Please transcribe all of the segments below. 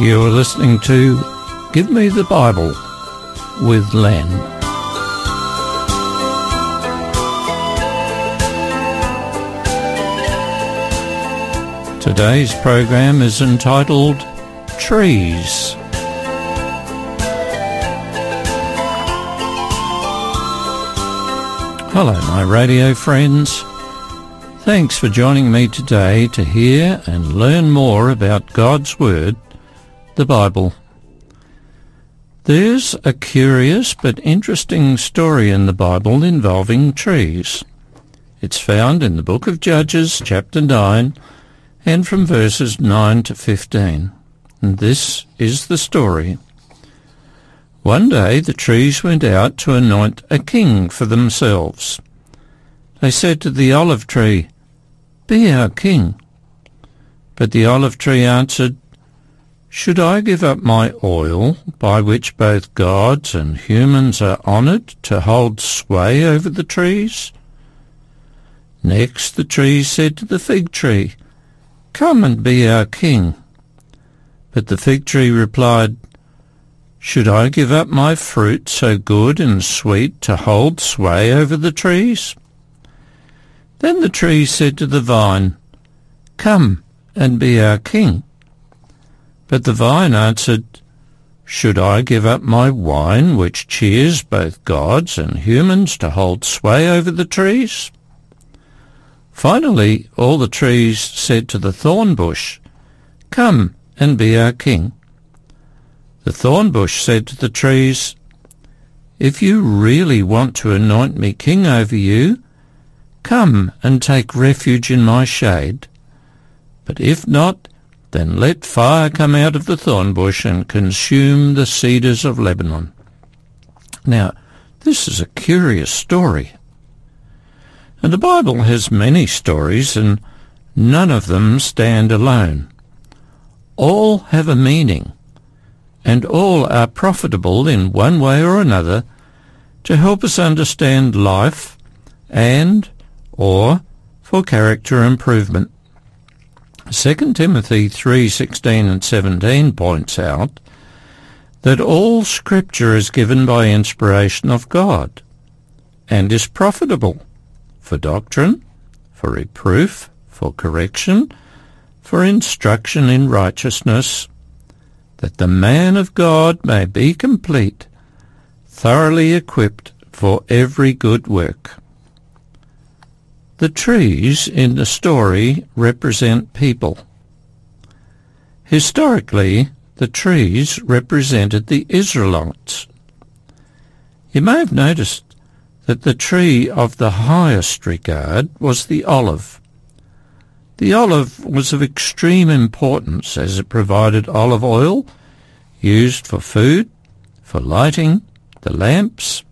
You're listening to Give Me the Bible with Len. Today's program is entitled Trees. Hello, my radio friends. Thanks for joining me today to hear and learn more about God's Word, the Bible. There's a curious but interesting story in the Bible involving trees. It's found in the book of Judges, chapter 9, and from verses 9 to 15. And this is the story. One day the trees went out to anoint a king for themselves. They said to the olive tree, Be our king. But the olive tree answered, Should I give up my oil, by which both gods and humans are honoured, to hold sway over the trees? Next the trees said to the fig tree, Come and be our king. But the fig tree replied, should I give up my fruit so good and sweet to hold sway over the trees? Then the tree said to the vine, Come and be our king. But the vine answered, Should I give up my wine, which cheers both gods and humans, to hold sway over the trees? Finally, all the trees said to the thorn bush, Come and be our king. The thorn bush said to the trees, If you really want to anoint me king over you, come and take refuge in my shade. But if not, then let fire come out of the thorn bush and consume the cedars of Lebanon. Now, this is a curious story. And the Bible has many stories, and none of them stand alone. All have a meaning and all are profitable in one way or another to help us understand life and or for character improvement. 2 Timothy 3:16 and 17 points out that all scripture is given by inspiration of God and is profitable for doctrine, for reproof, for correction, for instruction in righteousness, that the man of God may be complete, thoroughly equipped for every good work. The trees in the story represent people. Historically, the trees represented the Israelites. You may have noticed that the tree of the highest regard was the olive. The olive was of extreme importance as it provided olive oil used for food, for lighting the lamps,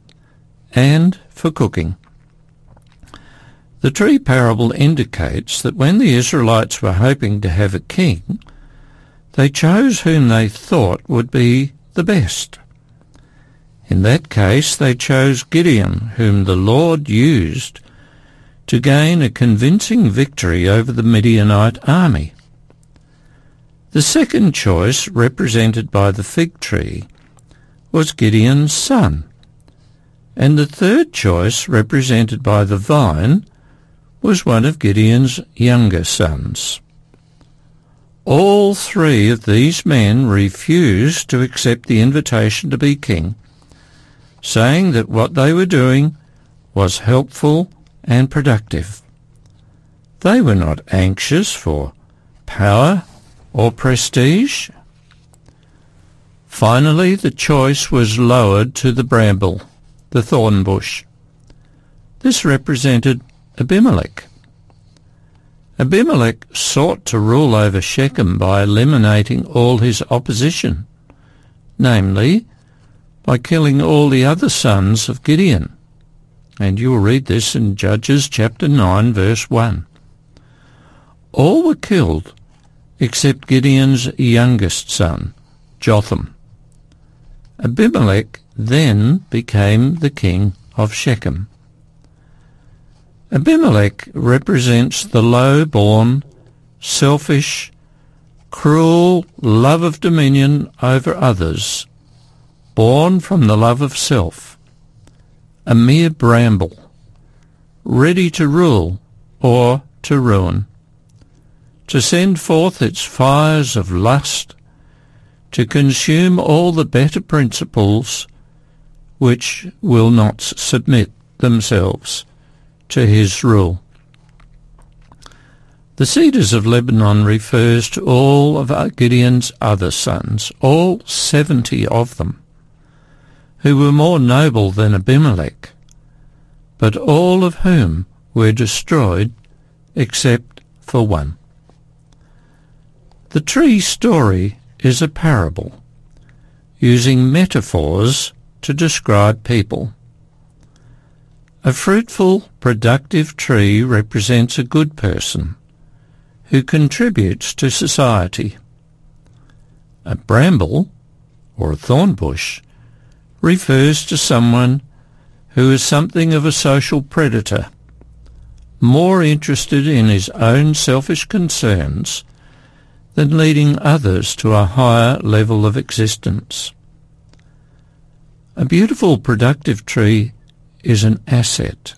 and for cooking. The tree parable indicates that when the Israelites were hoping to have a king, they chose whom they thought would be the best. In that case, they chose Gideon, whom the Lord used to gain a convincing victory over the Midianite army. The second choice, represented by the fig tree, was Gideon's son, and the third choice, represented by the vine, was one of Gideon's younger sons. All three of these men refused to accept the invitation to be king, saying that what they were doing was helpful and productive. They were not anxious for power or prestige. Finally, the choice was lowered to the bramble, the thorn bush. This represented Abimelech. Abimelech sought to rule over Shechem by eliminating all his opposition, namely, by killing all the other sons of Gideon and you'll read this in Judges chapter 9 verse 1. All were killed except Gideon's youngest son, Jotham. Abimelech then became the king of Shechem. Abimelech represents the low-born, selfish, cruel love of dominion over others, born from the love of self, a mere bramble, ready to rule or to ruin, to send forth its fires of lust, to consume all the better principles which will not submit themselves to his rule. The cedars of Lebanon refers to all of Gideon's other sons, all seventy of them, who were more noble than Abimelech, but all of whom were destroyed except for one. The tree story is a parable, using metaphors to describe people. A fruitful, productive tree represents a good person who contributes to society. A bramble, or a thorn bush, refers to someone who is something of a social predator, more interested in his own selfish concerns than leading others to a higher level of existence. A beautiful productive tree is an asset.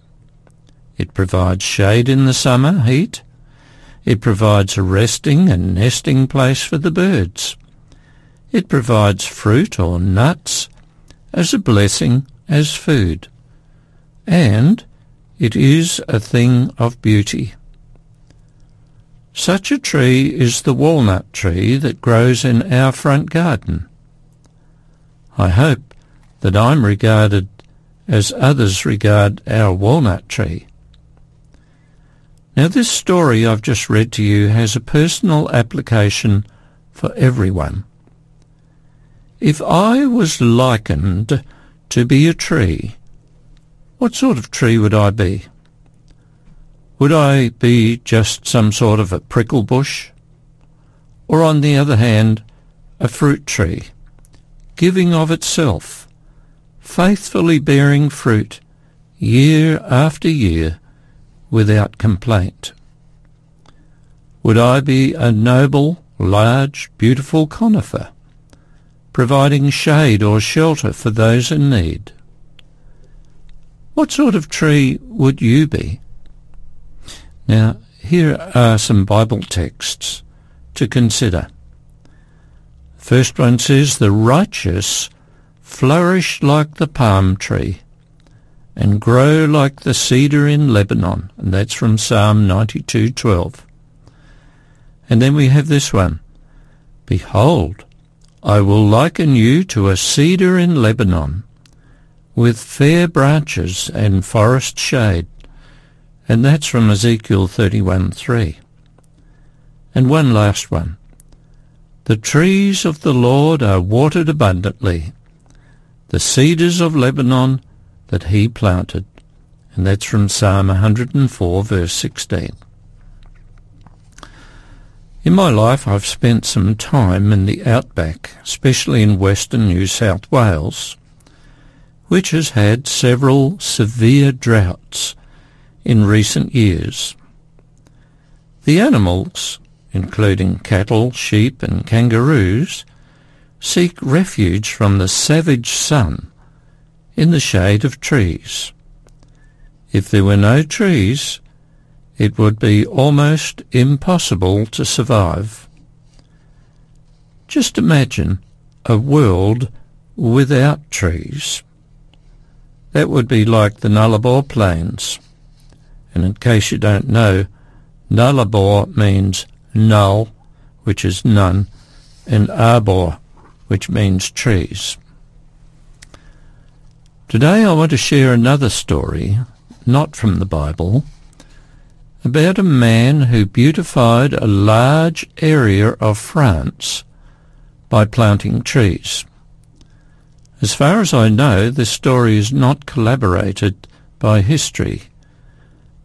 It provides shade in the summer heat it provides a resting and nesting place for the birds. It provides fruit or nuts as a blessing as food. And it is a thing of beauty. Such a tree is the walnut tree that grows in our front garden. I hope that I'm regarded as others regard our walnut tree. Now this story I've just read to you has a personal application for everyone. If I was likened to be a tree, what sort of tree would I be? Would I be just some sort of a prickle bush? Or on the other hand, a fruit tree, giving of itself, faithfully bearing fruit year after year without complaint? Would I be a noble, large, beautiful conifer, providing shade or shelter for those in need? What sort of tree would you be? Now, here are some Bible texts to consider. First one says, The righteous flourish like the palm tree and grow like the cedar in Lebanon. And that's from Psalm 92:12. And then we have this one. Behold, I will liken you to a cedar in Lebanon, with fair branches and forest shade. And that's from Ezekiel 31:3. And one last one. The trees of the Lord are watered abundantly. The cedars of Lebanon that he planted. And that's from Psalm 104 verse 16. In my life I've spent some time in the outback, especially in western New South Wales, which has had several severe droughts in recent years. The animals, including cattle, sheep and kangaroos, seek refuge from the savage sun in the shade of trees. If there were no trees, it would be almost impossible to survive. Just imagine a world without trees. That would be like the Nullarbor Plains. And in case you don't know, Nullarbor means null, which is none, and arbor, which means trees. Today I want to share another story, not from the Bible, about a man who beautified a large area of France by planting trees. As far as I know, this story is not collaborated by history,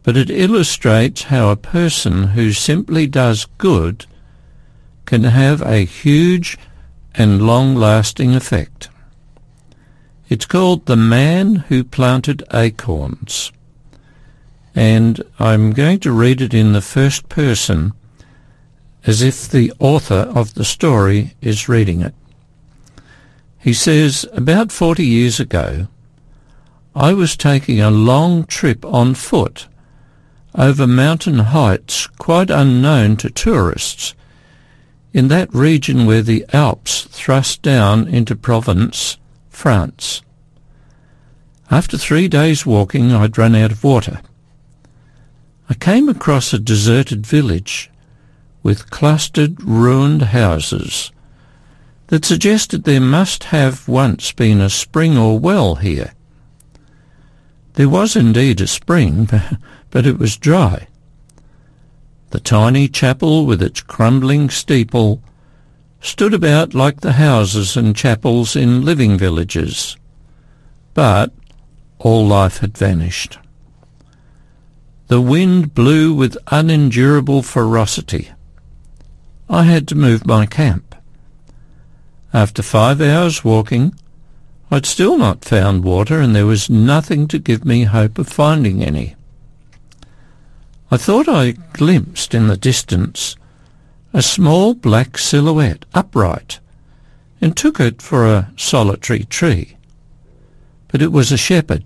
but it illustrates how a person who simply does good can have a huge and long-lasting effect. It's called The Man Who Planted Acorns. And I'm going to read it in the first person as if the author of the story is reading it. He says, about 40 years ago, I was taking a long trip on foot over mountain heights quite unknown to tourists in that region where the Alps thrust down into Provence, France. After three days walking, I'd run out of water. I came across a deserted village with clustered ruined houses that suggested there must have once been a spring or well here. There was indeed a spring, but it was dry. The tiny chapel with its crumbling steeple stood about like the houses and chapels in living villages. But all life had vanished. The wind blew with unendurable ferocity. I had to move my camp. After five hours walking, I'd still not found water and there was nothing to give me hope of finding any. I thought I glimpsed in the distance a small black silhouette upright and took it for a solitary tree. But it was a shepherd.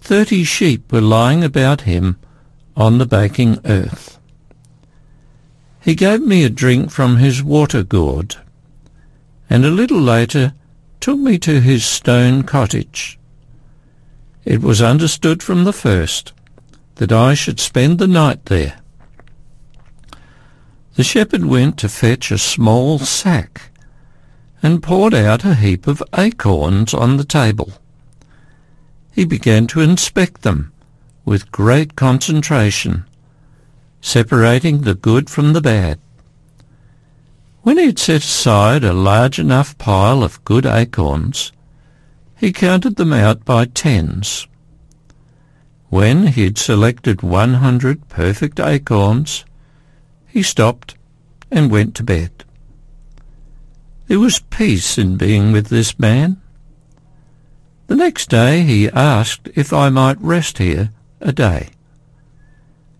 Thirty sheep were lying about him on the baking earth. He gave me a drink from his water gourd, and a little later took me to his stone cottage. It was understood from the first that I should spend the night there. The shepherd went to fetch a small sack and poured out a heap of acorns on the table. He began to inspect them with great concentration, separating the good from the bad. When he had set aside a large enough pile of good acorns, he counted them out by tens. When he had selected one hundred perfect acorns, he stopped and went to bed. There was peace in being with this man. The next day he asked if I might rest here a day.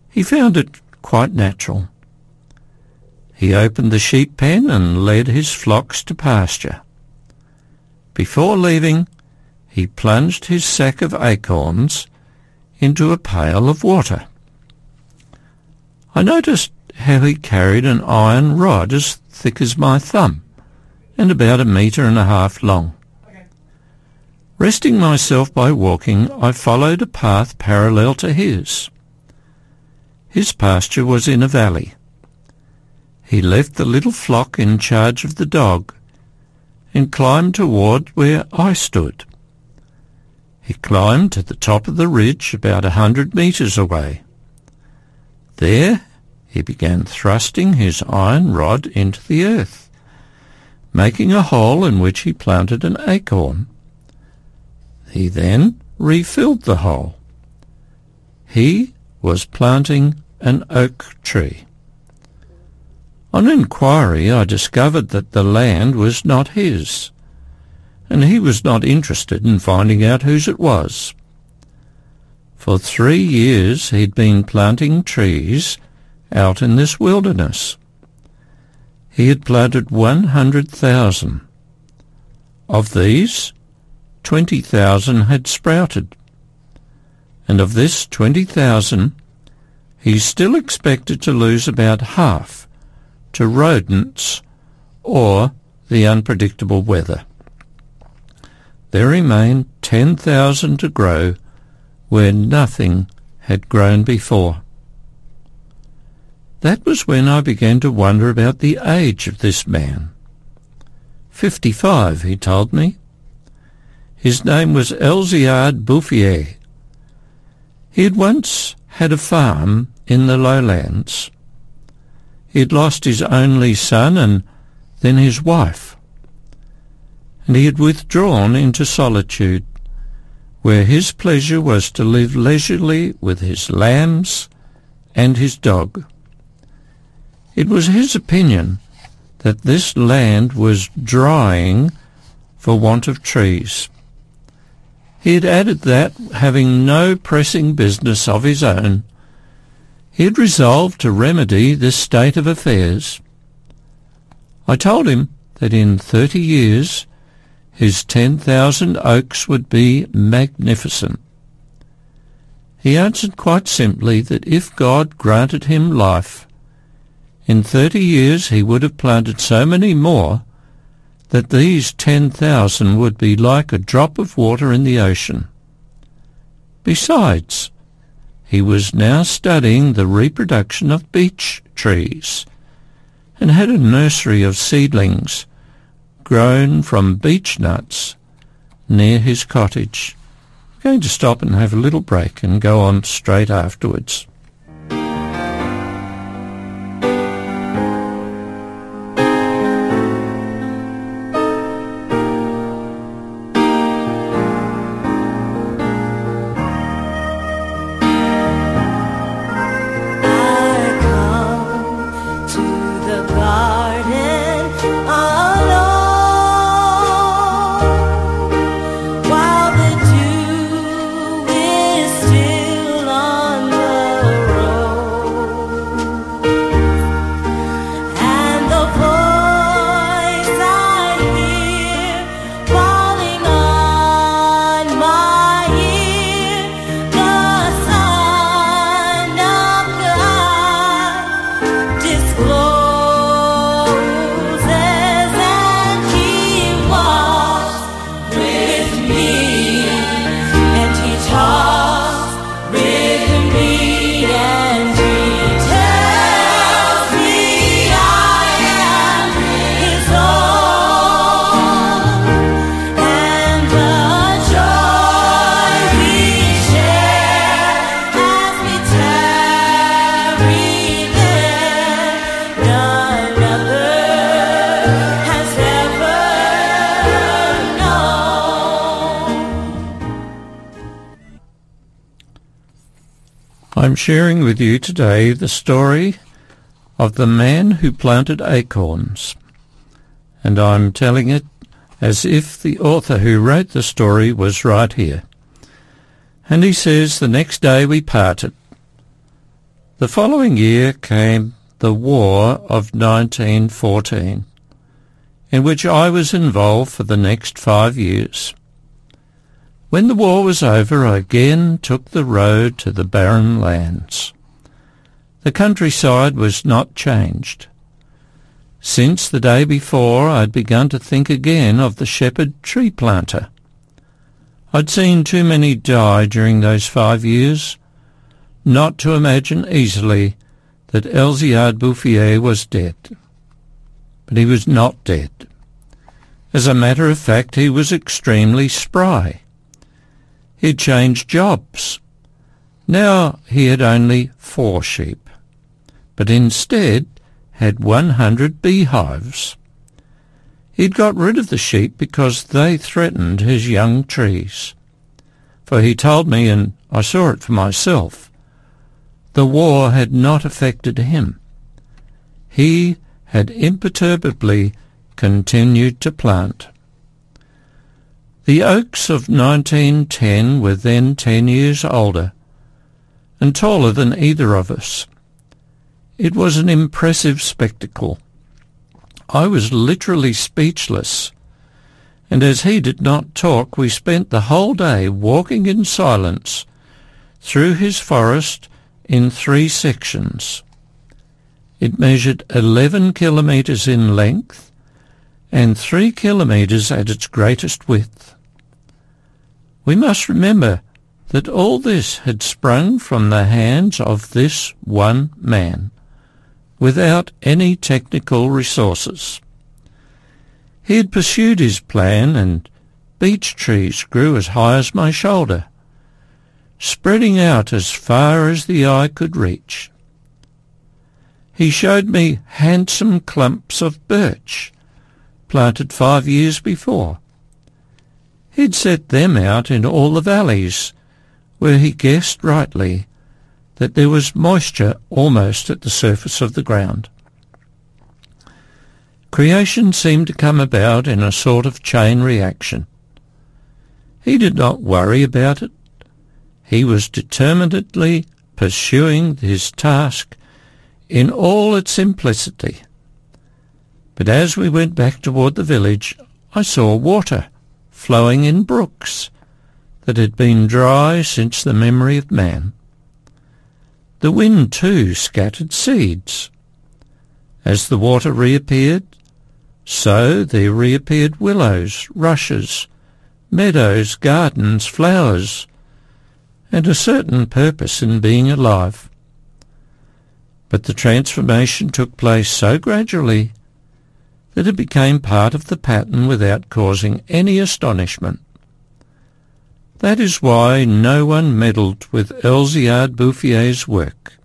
He found it quite natural. He opened the sheep pen and led his flocks to pasture. Before leaving, he plunged his sack of acorns into a pail of water. I noticed how he carried an iron rod as thick as my thumb and about a metre and a half long. Resting myself by walking, I followed a path parallel to his. His pasture was in a valley. He left the little flock in charge of the dog and climbed toward where I stood. He climbed to the top of the ridge about a hundred metres away. There he began thrusting his iron rod into the earth, making a hole in which he planted an acorn. He then refilled the hole. He was planting an oak tree. On inquiry I discovered that the land was not his and he was not interested in finding out whose it was. For three years he'd been planting trees out in this wilderness. He had planted 100,000. Of these, 20,000 had sprouted. And of this 20,000, he still expected to lose about half to rodents or the unpredictable weather there remained ten thousand to grow where nothing had grown before. That was when I began to wonder about the age of this man. Fifty-five, he told me. His name was Elzéard Bouffier. He had once had a farm in the lowlands. He had lost his only son and then his wife and he had withdrawn into solitude, where his pleasure was to live leisurely with his lambs and his dog. It was his opinion that this land was drying for want of trees. He had added that, having no pressing business of his own, He had resolved to remedy this state of affairs. I told him that in thirty years his ten thousand oaks would be magnificent. He answered quite simply that if God granted him life, in thirty years he would have planted so many more that these ten thousand would be like a drop of water in the ocean. Besides, he was now studying the reproduction of beech trees and had a nursery of seedlings grown from beech nuts near his cottage. I'm going to stop and have a little break and go on straight afterwards. I'm sharing with you today the story of the man who planted acorns. And I'm telling it as if the author who wrote the story was right here. And he says, the next day we parted. The following year came the War of 1914, in which I was involved for the next five years. When the war was over, I again took the road to the barren lands. The countryside was not changed. Since the day before, I'd begun to think again of the shepherd tree planter. I'd seen too many die during those five years, not to imagine easily that Elzéard Bouffier was dead. But he was not dead. As a matter of fact, he was extremely spry. He'd changed jobs. Now he had only four sheep, but instead had 100 beehives. He'd got rid of the sheep because they threatened his young trees. For he told me, and I saw it for myself, the war had not affected him. He had imperturbably continued to plant. The Oaks of 1910 were then ten years older and taller than either of us. It was an impressive spectacle. I was literally speechless, and as he did not talk, we spent the whole day walking in silence through his forest in three sections. It measured 11 kilometres in length and 3 kilometres at its greatest width. We must remember that all this had sprung from the hands of this one man, without any technical resources. He had pursued his plan and beech trees grew as high as my shoulder, spreading out as far as the eye could reach. He showed me handsome clumps of birch, planted five years before, He'd set them out in all the valleys, where he guessed rightly that there was moisture almost at the surface of the ground. Creation seemed to come about in a sort of chain reaction. He did not worry about it. He was determinedly pursuing his task in all its simplicity. But as we went back toward the village, I saw water flowing in brooks that had been dry since the memory of man. The wind, too, scattered seeds. As the water reappeared, so there reappeared willows, rushes, meadows, gardens, flowers, and a certain purpose in being alive. But the transformation took place so gradually that it became part of the pattern without causing any astonishment. That is why no one meddled with Elzéard Bouffier's work.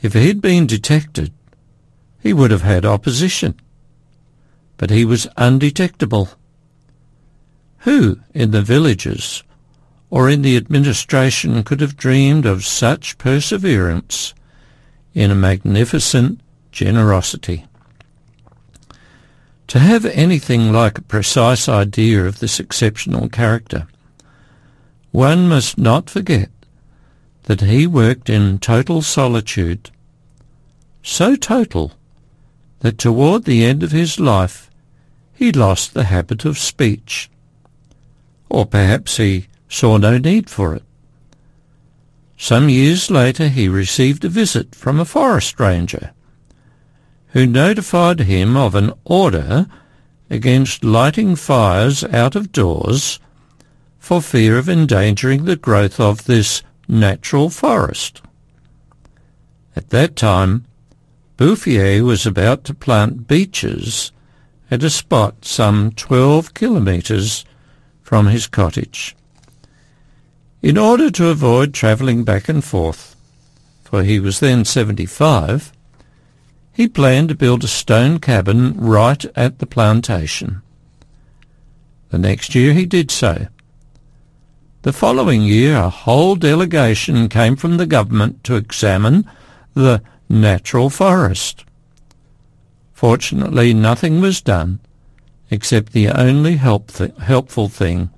If he had been detected, he would have had opposition. But he was undetectable. Who in the villages or in the administration could have dreamed of such perseverance in a magnificent generosity? To have anything like a precise idea of this exceptional character, one must not forget that he worked in total solitude, so total that toward the end of his life he lost the habit of speech. Or perhaps he saw no need for it. Some years later he received a visit from a forest ranger who notified him of an order against lighting fires out of doors for fear of endangering the growth of this natural forest. At that time, Bouffier was about to plant beeches at a spot some twelve kilometres from his cottage. In order to avoid travelling back and forth, for he was then seventy-five, he planned to build a stone cabin right at the plantation. The next year he did so. The following year a whole delegation came from the government to examine the natural forest. Fortunately nothing was done except the only help th- helpful thing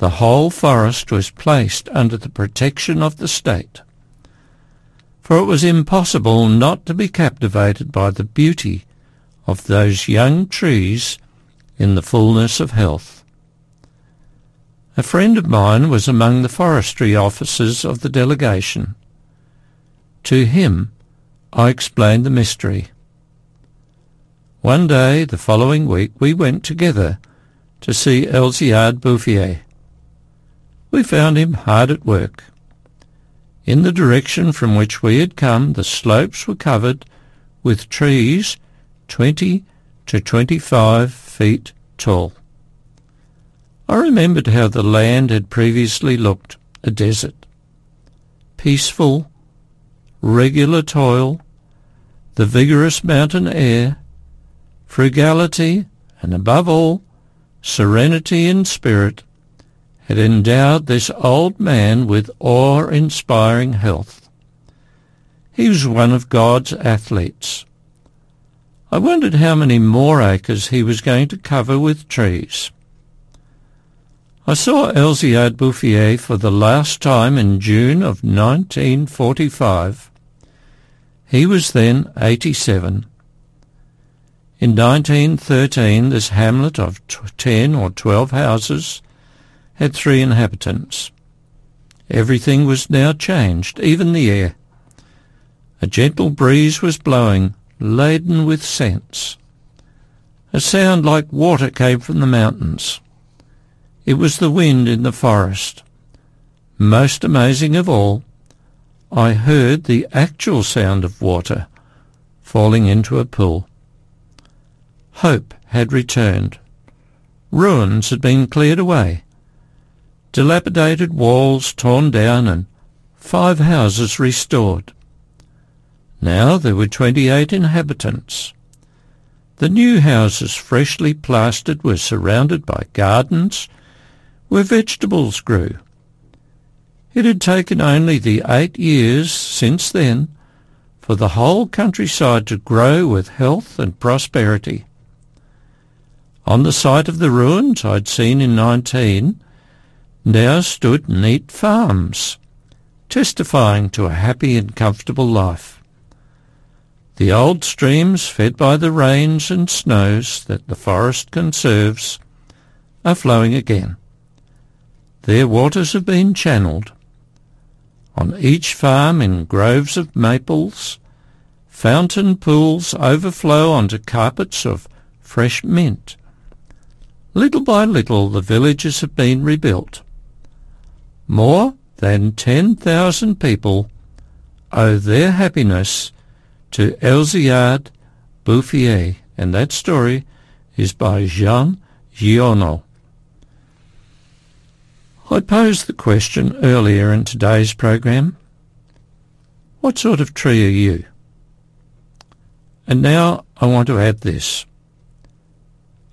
the whole forest was placed under the protection of the state, for it was impossible not to be captivated by the beauty of those young trees in the fullness of health. A friend of mine was among the forestry officers of the delegation. To him I explained the mystery. One day, the following week, we went together to see Elzéard Bouffier we found him hard at work. In the direction from which we had come, the slopes were covered with trees twenty to twenty-five feet tall. I remembered how the land had previously looked, a desert. Peaceful, regular toil, the vigorous mountain air, frugality, and above all, serenity in spirit had endowed this old man with awe-inspiring health. He was one of God's athletes. I wondered how many more acres he was going to cover with trees. I saw Elzéard Bouffier for the last time in June of 1945. He was then 87. In 1913, this hamlet of 10 or 12 houses had three inhabitants. Everything was now changed, even the air. A gentle breeze was blowing, laden with scents. A sound like water came from the mountains. It was the wind in the forest. Most amazing of all, I heard the actual sound of water falling into a pool. Hope had returned. Ruins had been cleared away dilapidated walls torn down and five houses restored. Now there were twenty-eight inhabitants. The new houses, freshly plastered, were surrounded by gardens where vegetables grew. It had taken only the eight years since then for the whole countryside to grow with health and prosperity. On the site of the ruins I'd seen in 19, there stood neat farms, testifying to a happy and comfortable life. The old streams, fed by the rains and snows that the forest conserves, are flowing again. Their waters have been channelled. On each farm in groves of maples, fountain pools overflow onto carpets of fresh mint. Little by little the villages have been rebuilt. More than 10,000 people owe their happiness to Elzéard Bouffier, and that story is by Jean Giono. I posed the question earlier in today's program, what sort of tree are you? And now I want to add this.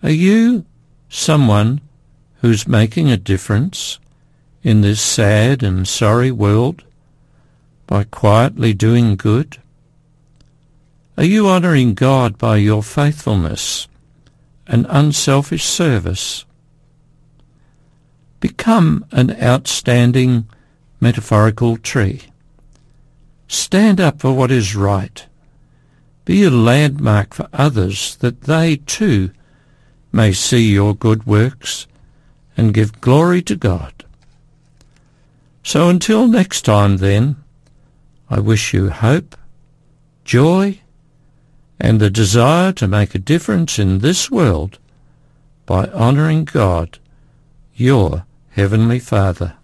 Are you someone who's making a difference in this sad and sorry world by quietly doing good? Are you honouring God by your faithfulness and unselfish service? Become an outstanding metaphorical tree. Stand up for what is right. Be a landmark for others that they too may see your good works and give glory to God. So until next time then, I wish you hope, joy, and the desire to make a difference in this world by honouring God, your Heavenly Father.